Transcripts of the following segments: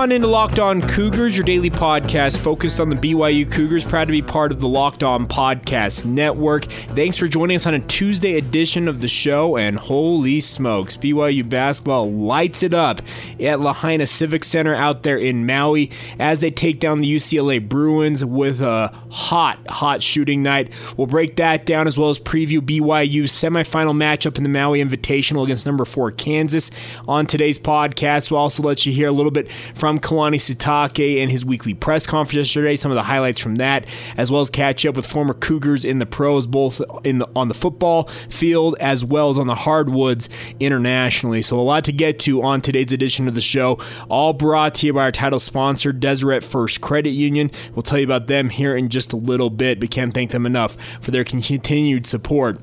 On into Locked On Cougars, your daily podcast focused on the BYU Cougars. Proud to be part of the Locked On Podcast Network. Thanks for joining us on a Tuesday edition of the show. And holy smokes, BYU basketball lights it up at Lahaina Civic Center out there in Maui as they take down the UCLA Bruins with a hot, hot shooting night. We'll break that down as well as preview BYU's semifinal matchup in the Maui Invitational against number four Kansas on today's podcast. We'll also let you hear a little bit from Kalani Sitake and his weekly press conference yesterday. Some of the highlights from that, as well as catch up with former Cougars in the pros, both in the, on the football field as well as on the hardwoods internationally. So a lot to get to on today's edition of the show. All brought to you by our title sponsor, Deseret First Credit Union. We'll tell you about them here in just a little bit, but can't thank them enough for their continued support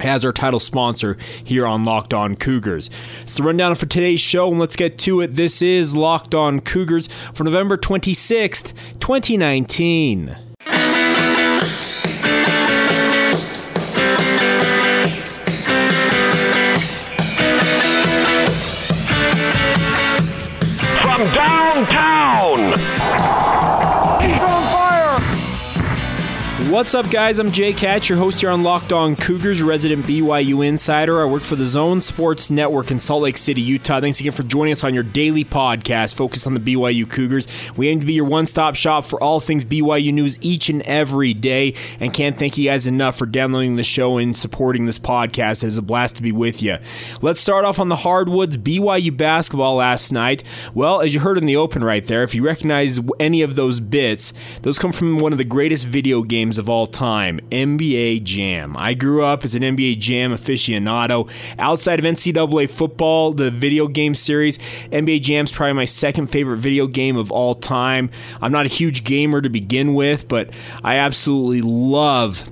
as our title sponsor here on Locked On Cougars. It's the rundown for today's show, and let's get to it. This is Locked On Cougars for November 26th, 2019. What's up, guys? I'm Jake Hatch, your host here on Locked On Cougars, resident BYU insider. I work for the Zone Sports Network in Salt Lake City, Utah. Thanks again for joining us on your daily podcast focused on the BYU Cougars. We aim to be your one stop shop for all things BYU news each and every day, and can't thank you guys enough for downloading the show and supporting this podcast. It is a blast to be with you. Let's start off on the hardwoods. BYU basketball last night. Well, as you heard in the open right there, if you recognize any of those bits, those come from one of the greatest video games of all time, NBA Jam. I grew up as an NBA Jam aficionado. Outside of NCAA football, the video game series, NBA Jam is probably my second favorite video game of all time. I'm not a huge gamer to begin with, but I absolutely love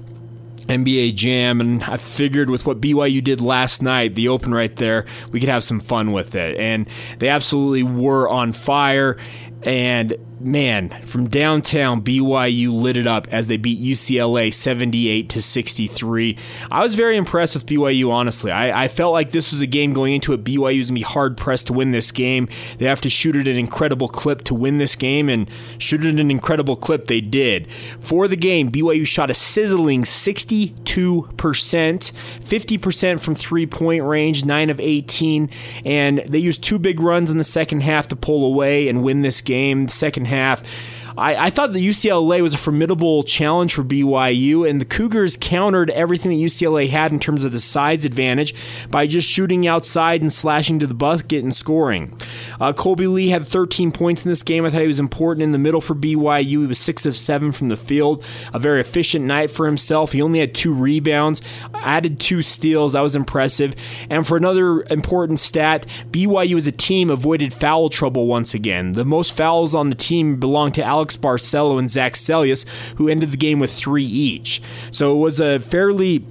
NBA Jam, and I figured with what BYU did last night, the open right there, we could have some fun with it. And they absolutely were on fire. And man, from downtown, BYU lit it up as they beat UCLA 78 to 63. I was very impressed with BYU, honestly. I, I felt like this was a game going into it. BYU was going to be hard pressed to win this game. They have to shoot it an incredible clip to win this game, and shoot it an incredible clip they did. For the game, BYU shot a sizzling 62%, 50% from three point range, 9 of 18, and they used two big runs in the second half to pull away and win this game. The second half. I, I, thought the UCLA was a formidable challenge for BYU, and the Cougars countered everything that UCLA had in terms of the size advantage by just shooting outside and slashing to the bucket and scoring. Uh, Kolby Lee had 13 points in this game. I thought he was important in the middle for BYU. He was 6 of 7 from the field. A very efficient night for himself. He only had two rebounds, added two steals. That was impressive. And for another important stat, BYU as a team avoided foul trouble once again. The most fouls on the team belonged to Alex Barcelo and Zach Seljaas, who ended the game with three each. So it was a fairly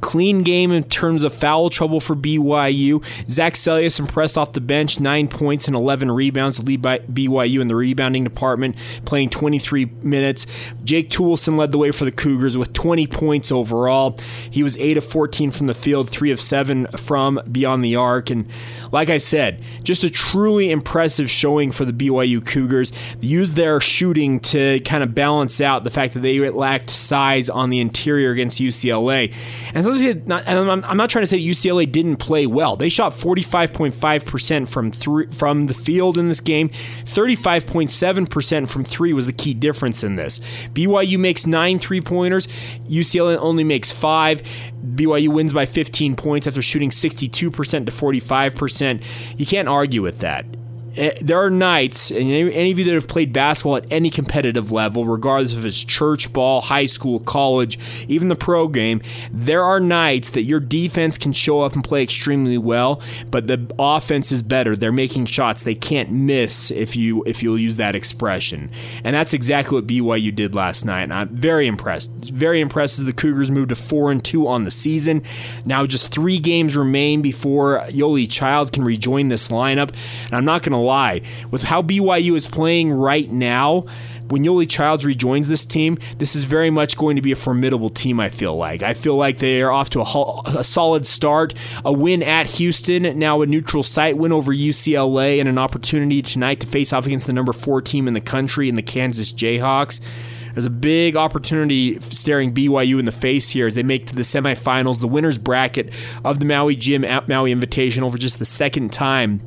clean game in terms of foul trouble for BYU. Zach Seljaas impressed off the bench, nine points and 11 rebounds lead by BYU in the rebounding department, playing 23 minutes. Jake Toolson led the way for the Cougars with 20 points overall. He was 8 of 14 from the field, 3 of 7 from beyond the arc. And like I said, just a truly impressive showing for the BYU Cougars. They used their shooting to kind of balance out the fact that they lacked size on the interior against UCLA. And not, and I'm not trying to say UCLA didn't play well. They shot 45.5% from three, from the field in this game. 35.7% from three was the key difference in this. BYU makes nine three pointers. UCLA only makes five. BYU wins by 15 points after shooting 62% to 45%. You can't argue with that Eh, there are nights, and any, of you that have played basketball at any competitive level, regardless if it's church ball, high school, college, even the pro game, there are nights that your defense can show up and play extremely well, but the offense is better. They're making shots they can't miss if you if you'll use that expression, and that's exactly what BYU did last night. And I'm very impressed. Very impressed as the Cougars moved to four and two on the season. Now just three games remain before Yoeli Childs can rejoin this lineup, and I'm not going to lie with how BYU is playing right now when Yoeli Childs rejoins this team, this is very much going to be a formidable team, I feel like. I feel like they are off to a, a, solid start. A win at Houston, now a neutral site win over UCLA, and an opportunity tonight to face off against the number four team in the country in the Kansas Jayhawks. There's a big opportunity staring BYU in the face here as they make to the semifinals, the winners bracket of the Maui Jim at Maui Invitational for just the second time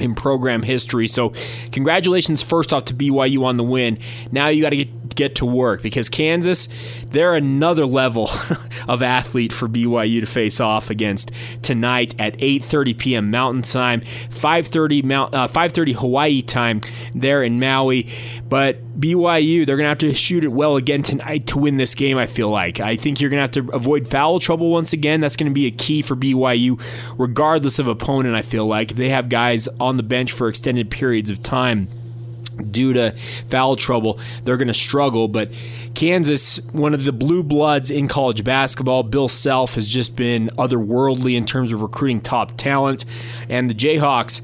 in program history. So, congratulations first off to BYU on the win. Now you got to get get to work because Kansas, they're another level of athlete for BYU to face off against tonight at 8:30 p.m. Mountain Time, 5:30 Mount uh, 5:30 Hawaii time there in Maui. But BYU, they're to have to shoot it well again tonight to win this game, I feel like. I think you're to have to avoid foul trouble once again. That's to be a key for BYU, regardless of opponent, I feel like. If they have guys on the bench for extended periods of time, due to foul trouble, they're going to struggle. But Kansas, one of the blue bloods in college basketball, Bill Self has just been otherworldly in terms of recruiting top talent. And the Jayhawks,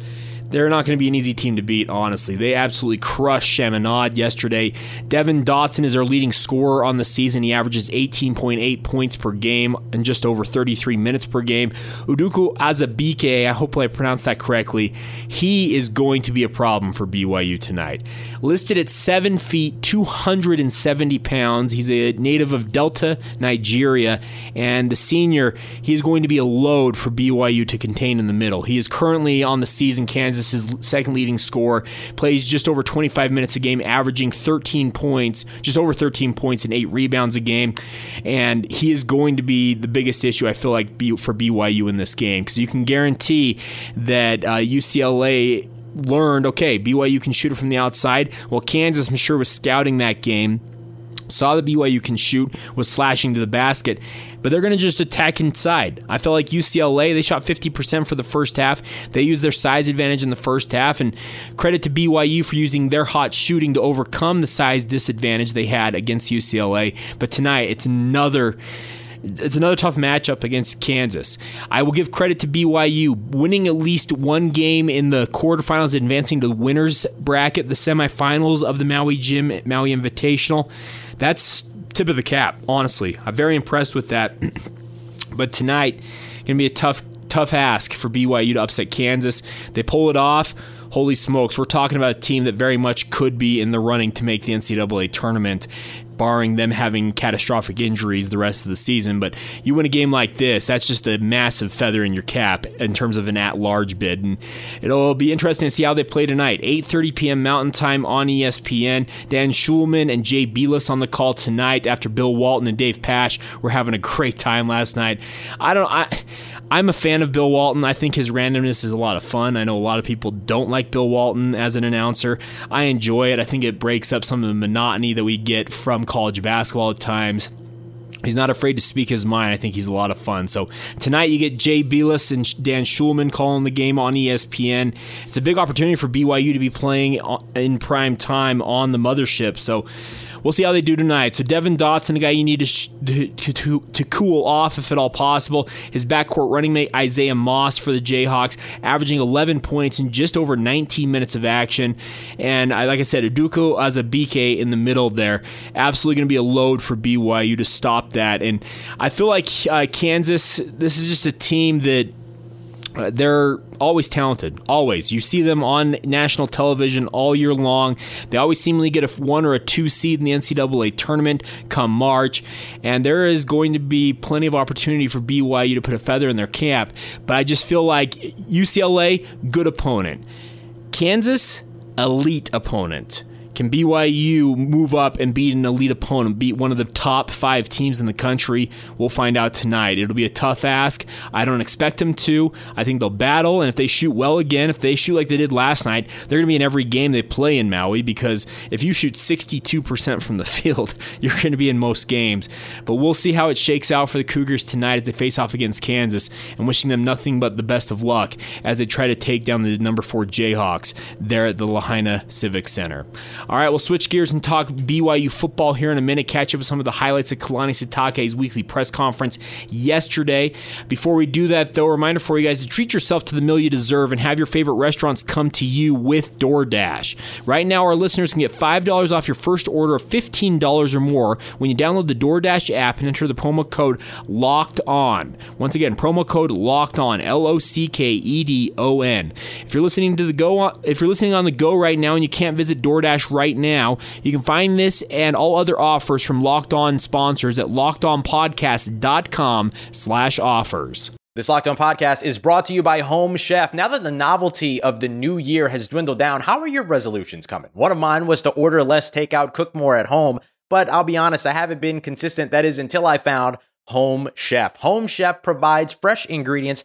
they're not going to be an easy team to beat, honestly. They absolutely crushed Chaminade yesterday. Devon Dotson is their leading scorer on the season. He averages 18.8 points per game and just over 33 minutes per game. Udoka Azubuike, I hope I pronounced that correctly, he is going to be a problem for BYU tonight. Listed at 7 feet, 270 pounds. He's a native of Delta, Nigeria, and the senior, he is going to be a load for BYU to contain in the middle. He is currently on the season Kansas Kansas' second leading scorer, plays just over 25 minutes a game, averaging 13 points, just over 13 points and eight rebounds a game. And he is going to be the biggest issue, I feel like, for BYU in this game because you can guarantee that uh, UCLA learned okay, BYU can shoot it from the outside. Well, Kansas, I'm sure, was scouting that game saw the BYU can shoot, was slashing to the basket, but they're going to just attack inside. I felt like UCLA, they shot 50% for the first half. They used their size advantage in the first half, and credit to BYU for using their hot shooting to overcome the size disadvantage they had against UCLA. But tonight, it's another it's another tough matchup against Kansas. I will give credit to BYU winning at least one game in the quarterfinals, advancing to the winners bracket, the semifinals of the Maui Jim Maui Invitational. That's tip of the cap, honestly. I'm very impressed with that. but tonight, gonna be a tough, tough ask for BYU to upset Kansas. They pull it off. Holy smokes, we're talking about a team that very much could be in the running to make the NCAA tournament barring them having catastrophic injuries the rest of the season. But you win a game like this, that's just a massive feather in your cap in terms of an at-large bid, and it'll be interesting to see how they play tonight. 8:30 p.m. Mountain Time on ESPN. Dan Shulman and Jay Bilas on the call tonight after Bill Walton and Dave Pasch were having a great time last night. I don't. I I'm a fan of Bill Walton. I think his randomness is a lot of fun. I know a lot of people don't like Bill Walton as an announcer. I enjoy it. I think it breaks up some of the monotony that we get from college basketball at times. He's not afraid to speak his mind. I think he's a lot of fun. So tonight you get Jay Bilas and Dan Shulman calling the game on ESPN. It's a big opportunity for BYU to be playing in prime time on the mothership. So we'll see how they do tonight. So Devon Dotson, a guy you need to, sh- to, to, to cool off if at all possible. His backcourt running mate Isaiah Moss for the Jayhawks, averaging 11 points in just over 19 minutes of action. And I, like I said, Udoka Azubuike in the middle there, absolutely going to be a load for BYU to stop that. And I feel like uh, Kansas, this is just a team that uh, they're always talented. Always. You see them on national television all year long. They always seemingly get a one or a two seed in the NCAA tournament come March. And there is going to be plenty of opportunity for BYU to put a feather in their cap. But I just feel like UCLA, good opponent. Kansas, elite opponent. Can BYU move up and beat an elite opponent, beat one of the top five teams in the country? We'll find out tonight. It'll be a tough ask. I don't expect them to. I think they'll battle, and if they shoot well again, if they shoot like they did last night, they're going to be in every game they play in Maui because if you shoot 62% from the field, you're going to be in most games. But we'll see how it shakes out for the Cougars tonight as they face off against Kansas, and wishing them nothing but the best of luck as they try to take down the number four Jayhawks there at the Lahaina Civic Center. All right, we'll switch gears and talk BYU football here in a minute. Catch up with some of the highlights of Kalani Sitake's weekly press conference yesterday. Before we do that, though, a reminder for you guys to treat yourself to the meal you deserve and have your favorite restaurants come to you with DoorDash. Right now, our listeners can get $5 off your first order of $15 or more when you download the DoorDash app and enter the promo code LOCKED ON. Once again, promo code LOCKED ON, L O C K E D O N. If you're listening to the go, if you're listening on the go right now and you can't visit DoorDash right now, you can find this and all other offers from Locked On sponsors at lockedonpodcast.com slash offers. This Locked On podcast is brought to you by Home Chef. Now that the novelty of the new year has dwindled down, how are your resolutions coming? One of mine was to order less takeout, cook more at home, but I'll be honest, I haven't been consistent. That is until I found Home Chef. Home Chef provides fresh ingredients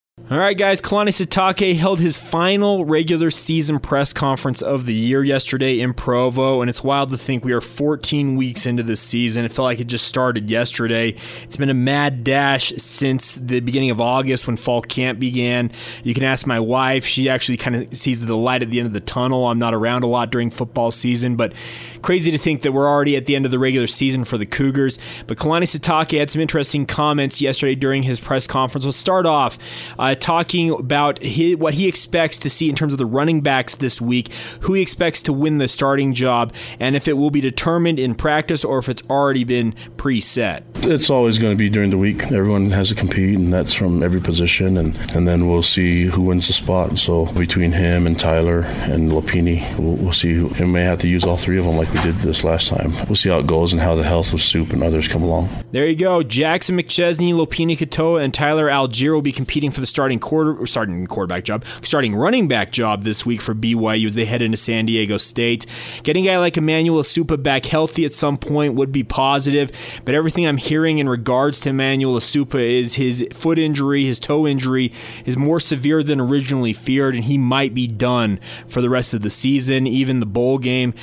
All right, guys. Kalani Sitake held his final regular season press conference of the year yesterday in Provo, and it's wild to think we are 14 weeks into this season. It felt like it just started yesterday. It's been a mad dash since the beginning of August when fall camp began. You can ask my wife; she actually kind of sees the light at the end of the tunnel. I'm not around a lot during football season, but crazy to think that we're already at the end of the regular season for the Cougars. But Kalani Sitake had some interesting comments yesterday during his press conference. We'll start off. Uh, talking about his, what he expects to see in terms of the running backs this week, who he expects to win the starting job, and if it will be determined in practice or if it's already been preset. It's always going to be during the week. Everyone has to compete, and that's from every position, and, and then we'll see who wins the spot. So between him and Tyler and Lopini, we'll, we'll see. Who, we may have to use all three of them like we did this last time. We'll see how it goes and how the health of Soup and others come along. There you go. Jackson McChesney, Lopini Katoa, and Tyler Allgeier will be competing for the starting quarter starting quarterback job, starting running back job this week for BYU as they head into San Diego State. Getting a guy like Emmanuel Esukpa back healthy at some point would be positive, but everything I'm hearing in regards to Emmanuel Esukpa is his foot injury, his toe injury is more severe than originally feared, and he might be done for the rest of the season, even the bowl game.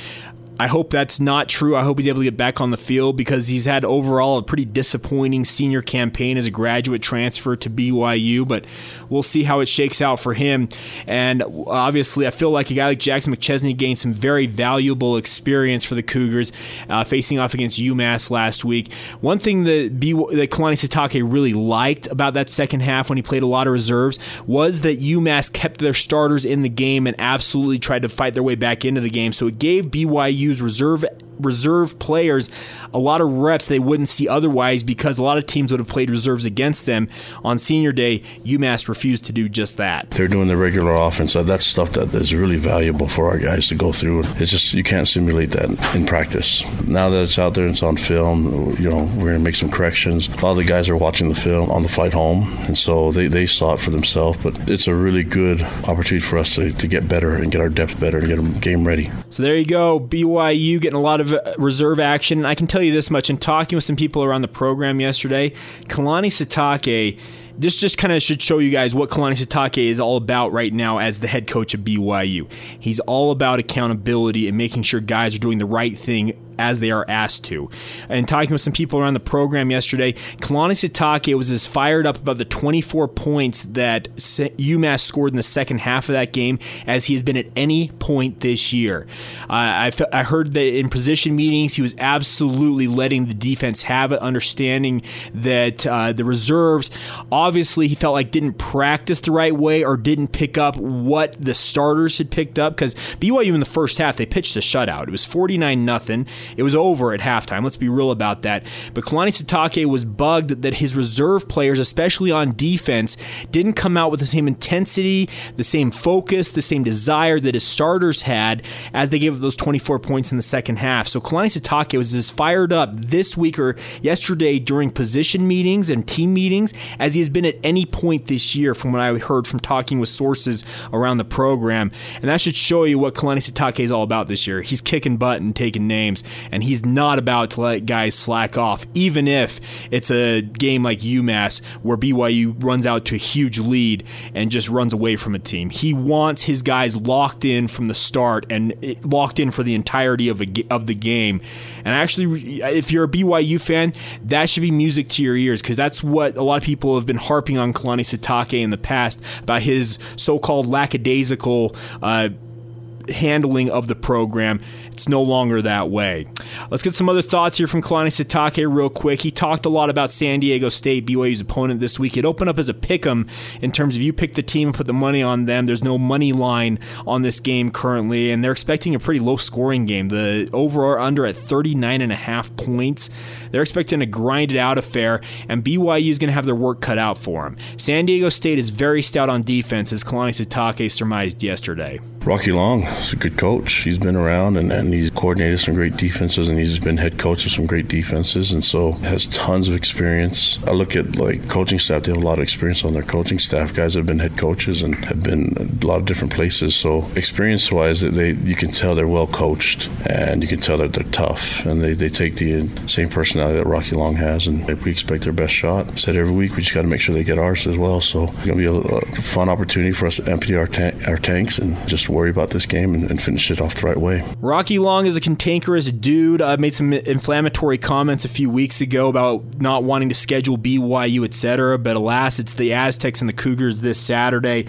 I hope that's not true. I hope he's able to get back on the field because he's had overall a pretty disappointing senior campaign as a graduate transfer to BYU, but we'll see how it shakes out for him. And obviously, I feel like a guy like Jackson McChesney gained some very valuable experience for the Cougars uh, facing off against UMass last week. One thing that, B- that Kalani Sitake really liked about that second half when he played a lot of reserves was that UMass kept their starters in the game and absolutely tried to fight their way back into the game. So it gave BYU use reserve reserve players a lot of reps they wouldn't see otherwise because a lot of teams would have played reserves against them on senior day. UMass refused to do just that. They're doing the regular offense. That's stuff that is really valuable for our guys to go through. It's just you can't simulate that in practice. Now that it's out there, and it's on film. You know, we're gonna make some corrections. A lot of the guys are watching the film on the flight home, and so they, they saw it for themselves. But it's a really good opportunity for us to, to get better and get our depth better and get a game ready. So there you go, BYU getting a lot of reserve action. I can tell you this much in talking with some people around the program yesterday, Kalani Sitake this just kind of should show you guys what Kalani Sitake is all about right now as the head coach of BYU. He's all about accountability and making sure guys are doing the right thing as they are asked to. And talking with some people around the program yesterday, Kalani Sitake was as fired up about the 24 points that UMass scored in the second half of that game as he has been at any point this year. Uh, I, I heard that in position meetings, he was absolutely letting the defense have it, understanding that uh, the reserves obviously he felt like didn't practice the right way or didn't pick up what the starters had picked up because BYU in the first half they pitched a shutout. It was 49 nothing. It was over at halftime. Let's be real about that. But Kalani Sitake was bugged that his reserve players, especially on defense, didn't come out with the same intensity, the same focus, the same desire that his starters had as they gave up those 24 points in the second half. So Kalani Sitake was as fired up this week or yesterday during position meetings and team meetings as he has been at any point this year, from what I heard from talking with sources around the program. And that should show you what Kalani Sitake is all about this year. He's kicking butt and taking names, and he's not about to let guys slack off, even if it's a game like UMass where BYU runs out to a huge lead and just runs away from a team. He wants his guys locked in from the start and locked in for the entirety of, a, of the game. And actually, if you're a BYU fan, that should be music to your ears because that's what a lot of people have been harping on Kalani Sitake in the past about his so-called lackadaisical uh, handling of the program. It's no longer that way. Let's get some other thoughts here from Kalani Sitake real quick. He talked a lot about San Diego State, BYU's opponent this week. It opened up as a pick 'em in terms of you pick the team and put the money on them. There's no money line on this game currently, and they're expecting a pretty low scoring game. The over or under at 39 and a half points. They're expecting a grinded out affair, and BYU is going to have their work cut out for them. San Diego State is very stout on defense, as Kalani Sitake surmised yesterday. Rocky Long is a good coach. He's been around and, and he's coordinated some great defenses and he's been head coach of some great defenses and so has tons of experience. I look at like coaching staff, they have a lot of experience on their coaching staff. Guys have been head coaches and have been a lot of different places. So experience wise they you can tell they're well coached and you can tell that they're tough and they, they take the same personality that Rocky Long has and we expect their best shot. Said every week we just got to make sure they get ours as well. So it's gonna be a, a fun opportunity for us to empty our, ta- our tanks and just worry about this game and, and, finish it off the right way. Rocky Long is a cantankerous dude. I made some inflammatory comments a few weeks ago about not wanting to schedule BYU, etc. But alas, it's the Aztecs and the Cougars this Saturday.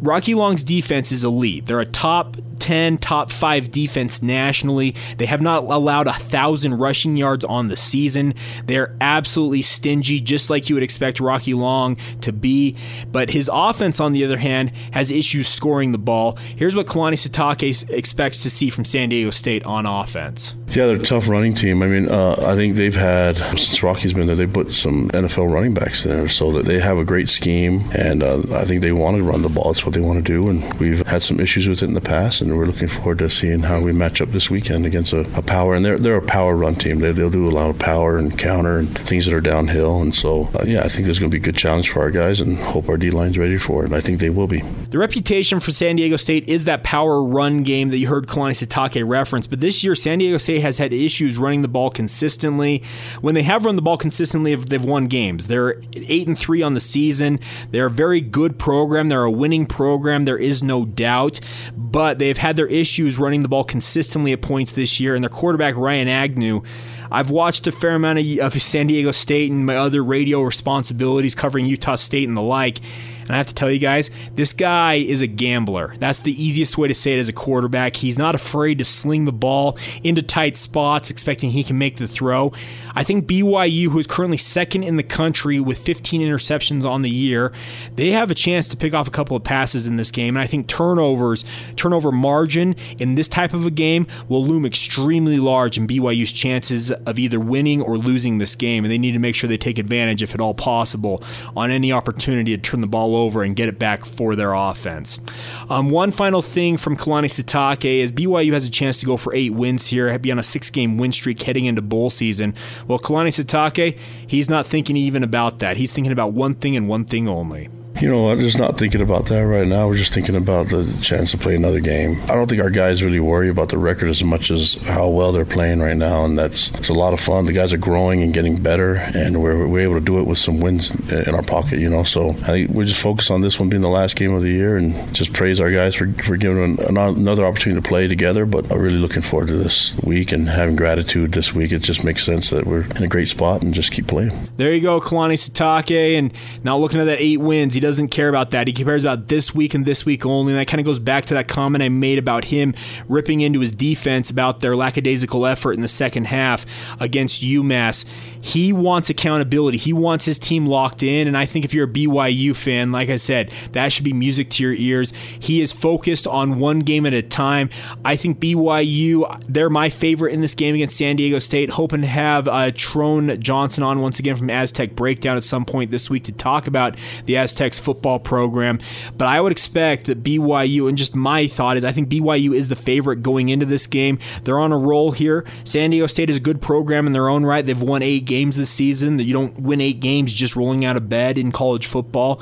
Rocky Long's defense is elite. They're a top 10, top 5 defense nationally. They have not allowed a thousand rushing yards on the season. They're absolutely stingy, just like you would expect Rocky Long to be. But his offense, on the other hand, has issues scoring the ball. Here's what Kalani Sitake expects to see from San Diego State on offense. Yeah, they're a tough running team. I mean, uh, I think they've had, since Rocky's been there, they put some NFL running backs there so that they have a great scheme. And uh, I think they want to run the ball. That's what they want to do. And we've had some issues with it in the past. And we're looking forward to seeing how we match up this weekend against a, a power. And they're they're a power run team. They they'll do a lot of power and counter and things that are downhill. And so uh, yeah, I think there's going to be a good challenge for our guys, and hope our D line's ready for it. And I think they will be. The reputation for San Diego State is that power run game that you heard Kalani Sitake reference. But this year, San Diego State has had issues running the ball consistently. When they have run the ball consistently, they've won games. They're eight and three on the season. They're a very good program. They're a winning program. There is no doubt. But they've had their issues running the ball consistently at points this year, and their quarterback Ryan Agnew. I've watched a fair amount of, San Diego State and my other radio responsibilities covering Utah State and the like. And I have to tell you guys, this guy is a gambler. That's the easiest way to say it as a quarterback. He's not afraid to sling the ball into tight spots, expecting he can make the throw. I think BYU, who is currently second in the country with 15 interceptions on the year, they have a chance to pick off a couple of passes in this game. And I think turnovers, turnover margin in this type of a game will loom extremely large in BYU's chances of either winning or losing this game. And they need to make sure they take advantage, if at all possible, on any opportunity to turn the ball over and get it back for their offense. Um, one final thing from Kalani Sitake is BYU has a chance to go for eight wins here, be on a six game win streak heading into bowl season. Well, Kalani Sitake, he's not thinking even about that. He's thinking about one thing and one thing only. You know what? Just not thinking about that right now. We're just thinking about the chance to play another game. I don't think our guys really worry about the record as much as how well they're playing right now, and that's it's a lot of fun. The guys are growing and getting better, and we're, we're able to do it with some wins in our pocket. You know, so I think we're just focused on this one being the last game of the year, and just praise our guys for for giving another opportunity to play together. But I'm really looking forward to this week and having gratitude this week. It just makes sense that we're in a great spot and just keep playing. There you go, Kalani Sitake, and now looking at that eight wins he doesn't care about that. He cares about this week and this week only. And that kind of goes back to that comment I made about him ripping into his defense about their lackadaisical effort in the second half against UMass. He wants accountability. He wants his team locked in. And I think if you're a BYU fan, like I said, that should be music to your ears. He is focused on one game at a time. I think BYU, they're my favorite in this game against San Diego State. Hoping to have uh, Trone Johnson on once again from Aztec Breakdown at some point this week to talk about the Aztecs football program. But I would expect that BYU, and just my thought is, I think BYU is the favorite going into this game. They're on a roll here. San Diego State is a good program in their own right. They've won eight games this season. That you don't win eight games just rolling out of bed in college football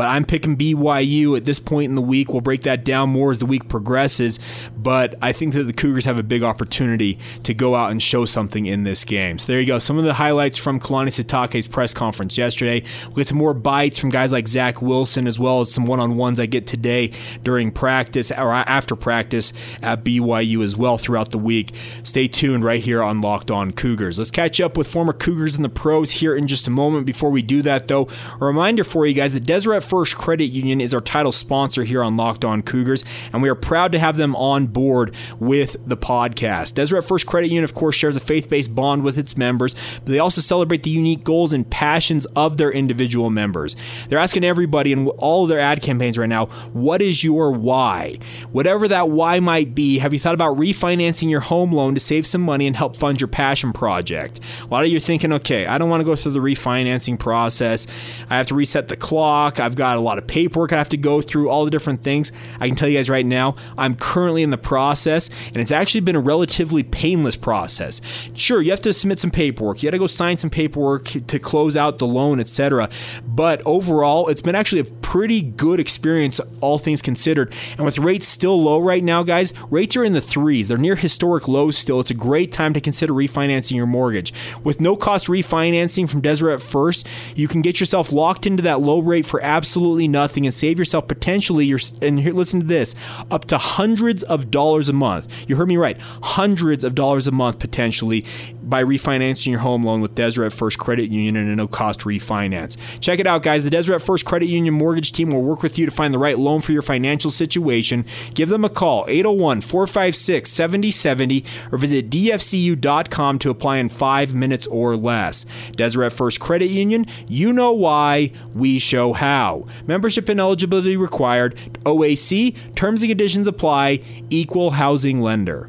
but I'm picking BYU at this point in the week. We'll break that down more as the week progresses, but I think that the Cougars have a big opportunity to go out and show something in this game. So there you go. Some of the highlights from Kalani Sitake's press conference yesterday. We'll get to more bites from guys like Zach Wilson as well as some one-on-ones I get today during practice or after practice at BYU as well throughout the week. Stay tuned right here on Locked On Cougars. Let's catch up with former Cougars and the pros here in just a moment. Before we do that, though, a reminder for you guys that Deseret First Credit Union is our title sponsor here on Locked On Cougars, and we are proud to have them on board with the podcast. Deseret First Credit Union, of course, shares a faith based bond with its members, but they also celebrate the unique goals and passions of their individual members. They're asking everybody in all of their ad campaigns right now, what is your why? Whatever that why might be, have you thought about refinancing your home loan to save some money and help fund your passion project? A lot of you are thinking, okay, I don't want to go through the refinancing process. I have to reset the clock. I've got a lot of paperwork I have to go through, all the different things. I can tell you guys right now, I'm currently in the process, and it's actually been a relatively painless process. Sure, you have to submit some paperwork, you got to go sign some paperwork to close out the loan, etc. But overall, it's been actually a pretty good experience, all things considered. And with rates still low right now, guys, rates are in the threes. They're near historic lows still. It's a great time to consider refinancing your mortgage. With no cost refinancing from Deseret First, you can get yourself locked into that low rate for absolutely nothing and save yourself potentially your and here, listen to this up to hundreds of dollars a month. You heard me right, hundreds of dollars a month potentially by refinancing your home loan with Deseret First Credit Union and a no cost refinance. Check it out, guys. The Deseret First Credit Union mortgage team will work with you to find the right loan for your financial situation. Give them a call 801 456 7070 or visit dfcu.com to apply in five minutes or less. Deseret First Credit Union, you know why, we show how. Membership and eligibility required. OAC, terms and conditions apply. Equal housing lender.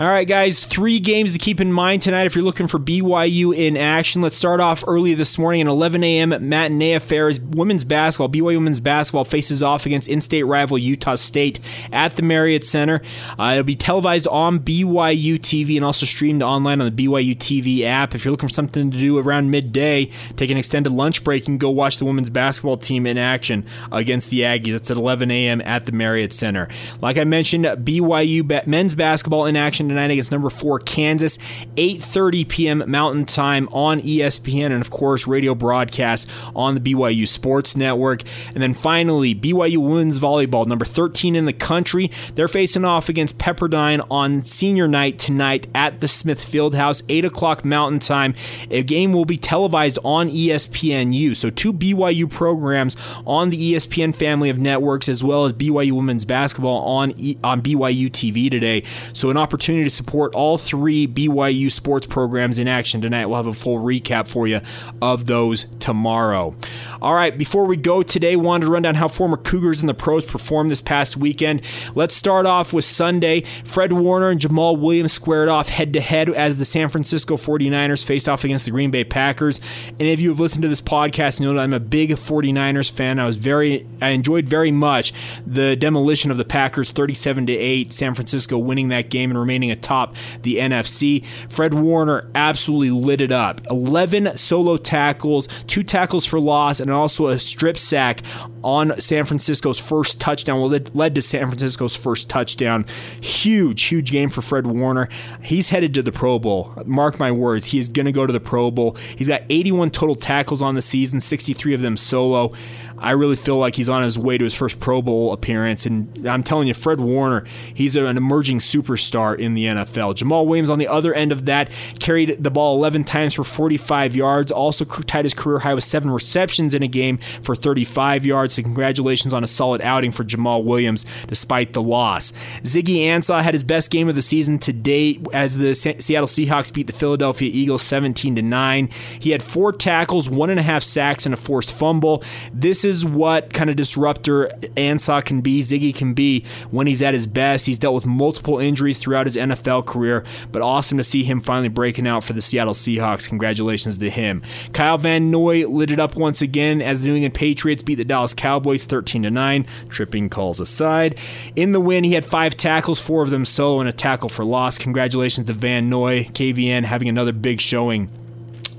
All right, guys, three games to keep in mind tonight if you're looking for BYU in action. Let's start off early this morning at 11 a.m. matinee affair as women's basketball, BYU women's basketball faces off against in-state rival Utah State at the Marriott Center. Uh, it'll be televised on BYU TV and also streamed online on the BYU TV app. If you're looking for something to do around midday, take an extended lunch break and go watch the women's basketball team in action against the Aggies. That's at 11 a.m. at the Marriott Center. Like I mentioned, BYU men's basketball in action tonight against number four Kansas, 8:30 p.m. Mountain Time on ESPN, and of course radio broadcast on the BYU Sports Network. And then finally, BYU women's volleyball, number 13 in the country, they're facing off against Pepperdine on senior night tonight at the Smith Fieldhouse, 8 o'clock Mountain Time. A game will be televised on ESPNU. So two BYU programs on the ESPN family of networks, as well as BYU women's basketball on on BYU TV today. So an opportunity opportunity to support all three BYU sports programs in action tonight. We'll have a full recap for you of those tomorrow. All right, before we go today, wanted to run down how former Cougars and the pros performed this past weekend. Let's start off with Sunday. Fred Warner and Jamaal Williams squared off head to head as the San Francisco 49ers faced off against the Green Bay Packers. And if you have listened to this podcast, you know that I'm a big 49ers fan. I was very I enjoyed very much the demolition of the Packers 37 to 8, San Francisco winning that game and remaining atop the NFC. Fred Warner absolutely lit it up. 11 solo tackles, two tackles for loss, and also a strip sack on San Francisco's first touchdown. Well, it led to San Francisco's first touchdown. Huge, huge game for Fred Warner. He's headed to the Pro Bowl. Mark my words, he is going to go to the Pro Bowl. He's got 81 total tackles on the season, 63 of them solo. I really feel like he's on his way to his first Pro Bowl appearance. And I'm telling you, Fred Warner, he's an emerging superstar in the NFL. Jamaal Williams on the other end of that carried the ball 11 times for 45 yards, also tied his career high with seven receptions in a game for 35 yards. So congratulations on a solid outing for Jamaal Williams despite the loss. Ziggy Ansah had his best game of the season to date as the Seattle Seahawks beat the Philadelphia Eagles 17 to 9. He had four tackles, one and a half sacks, and a forced fumble. This is what kind of disruptor Ansah can be, Ziggy can be when he's at his best. He's dealt with multiple injuries throughout his NFL career, but awesome to see him finally breaking out for the Seattle Seahawks. Congratulations to him. Kyle Van Noy lit it up once again as the New England Patriots beat the Dallas Cowboys 13 to 9. Tripping calls aside. In the win, he had five tackles, four of them solo, and a tackle for loss. Congratulations to Van Noy, KVN having another big showing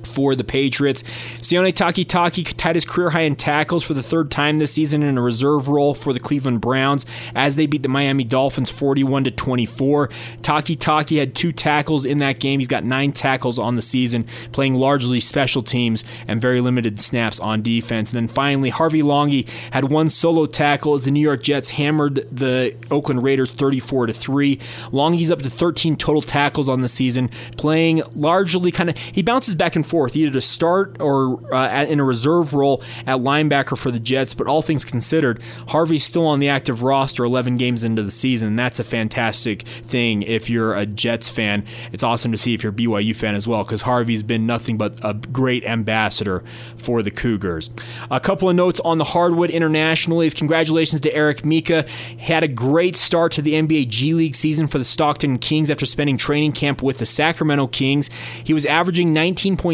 for the Patriots. Sione Takitaki tied his career high in tackles for the third time this season in a reserve role for the Cleveland Browns as they beat the Miami Dolphins 41 to 24. Takitaki had two tackles in that game. He's got nine tackles on the season, playing largely special teams and very limited snaps on defense. And then finally, Harvey Langi had one solo tackle as the New York Jets hammered the Oakland Raiders 34 to 3. Langi's up to 13 total tackles on the season, playing largely kind of he bounces back and either to start or uh, in a reserve role at linebacker for the Jets. But all things considered, Harvey's still on the active roster 11 games into the season. That's a fantastic thing if you're a Jets fan. It's awesome to see if you're a BYU fan as well, because Harvey's been nothing but a great ambassador for the Cougars. A couple of notes on the hardwood internationally is congratulations to Eric Mika. Had a great start to the NBA G League season for the Stockton Kings after spending training camp with the Sacramento Kings. He was averaging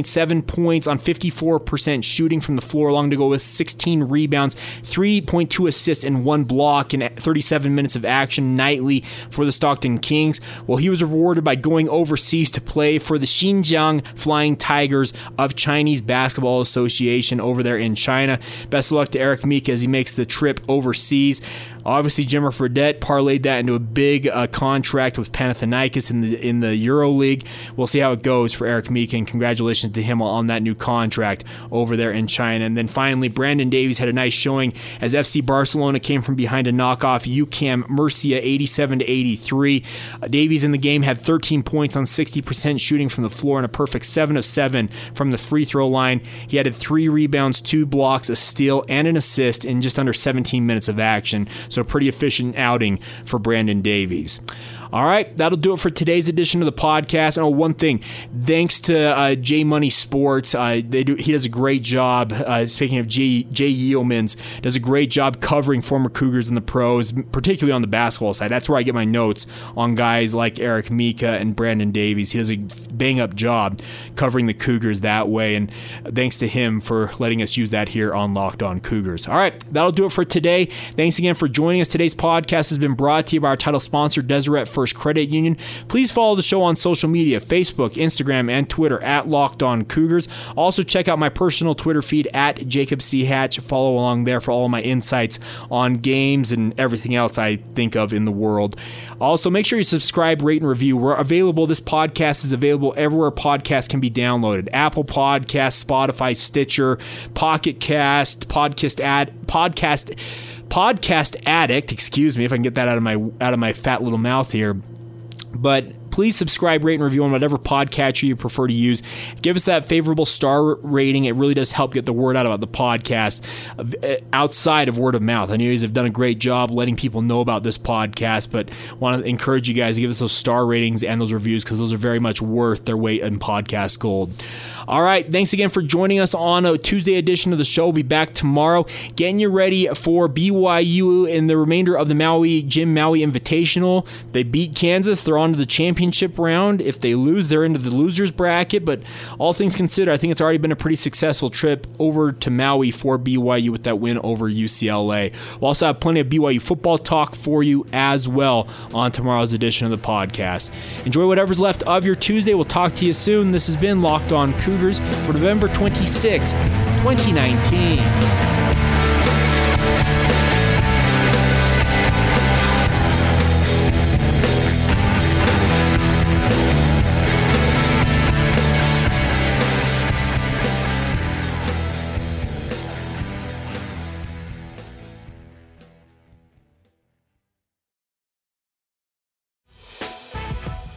19.7 points on 54% shooting from the floor, along to go with 16 rebounds, 3.2 assists, and one block in 37 minutes of action nightly for the Stockton Kings. Well, he was rewarded by going overseas to play for the Xinjiang Flying Tigers of Chinese Basketball Association over there in China. Best of luck to Eric Mika as he makes the trip overseas. Obviously, Jimmer Fredette parlayed that into a big uh, contract with Panathinaikos in the in the Euro League. We'll see how it goes for Eric and congratulations to him on that new contract over there in China. And then finally, Brandon Davies had a nice showing as FC Barcelona came from behind to knock off UCAM Murcia 87 to 83. Uh, Davies in the game had 13 points on 60% shooting from the floor and a perfect 7 of 7 from the free throw line. He added three rebounds, two blocks, a steal, and an assist in just under 17 minutes of action. So, pretty efficient outing for Brandon Davies. All right, that'll do it for today's edition of the podcast. Oh, one thing, thanks to uh, J Money Sports, uh, do, he does a great job. Uh, speaking of Jay, Jay Yeomans, does a great job covering former Cougars in the pros, particularly on the basketball side. That's where I get my notes on guys like Eric Mika and Brandon Davies. He does a bang up job covering the Cougars that way, and thanks to him for letting us use that here on Locked On Cougars. All right, that'll do it for today. Thanks again for joining us. Today's podcast has been brought to you by our title sponsor, Deseret First Credit Union. Please follow the show on social media Facebook, Instagram, and Twitter at Locked On Cougars. Also, check out my personal Twitter feed at Jacob C. Hatch. Follow along there for all my insights on games and everything else I think of in the world. Also, make sure you subscribe, rate, and review. We're available. This podcast is available everywhere podcasts can be downloaded Apple Podcasts, Spotify, Stitcher, Pocket Cast, Podcast Ad, Podcast. Podcast Addict, excuse me if I can get that out of my out of my fat little mouth here. But please subscribe, rate, and review on whatever podcatcher you prefer to use. Give us that favorable star rating. It really does help get the word out about the podcast uh, outside of word of mouth. I know you guys have done a great job letting people know about this podcast, but want to encourage you guys to give us those star ratings and those reviews because those are very much worth their weight in podcast gold. All right, thanks again for joining us on a Tuesday edition of the show. We'll be back tomorrow, getting you ready for BYU in the remainder of the Maui Jim Maui Invitational. They beat Kansas, they're on to the championship round. If they lose, they're into the losers bracket. But all things considered, I think it's already been a pretty successful trip over to Maui for BYU with that win over UCLA. We'll also have plenty of BYU football talk for you as well on tomorrow's edition of the podcast. Enjoy whatever's left of your Tuesday. We'll talk to you soon. This has been Locked On Cougars for November 26th, 2019.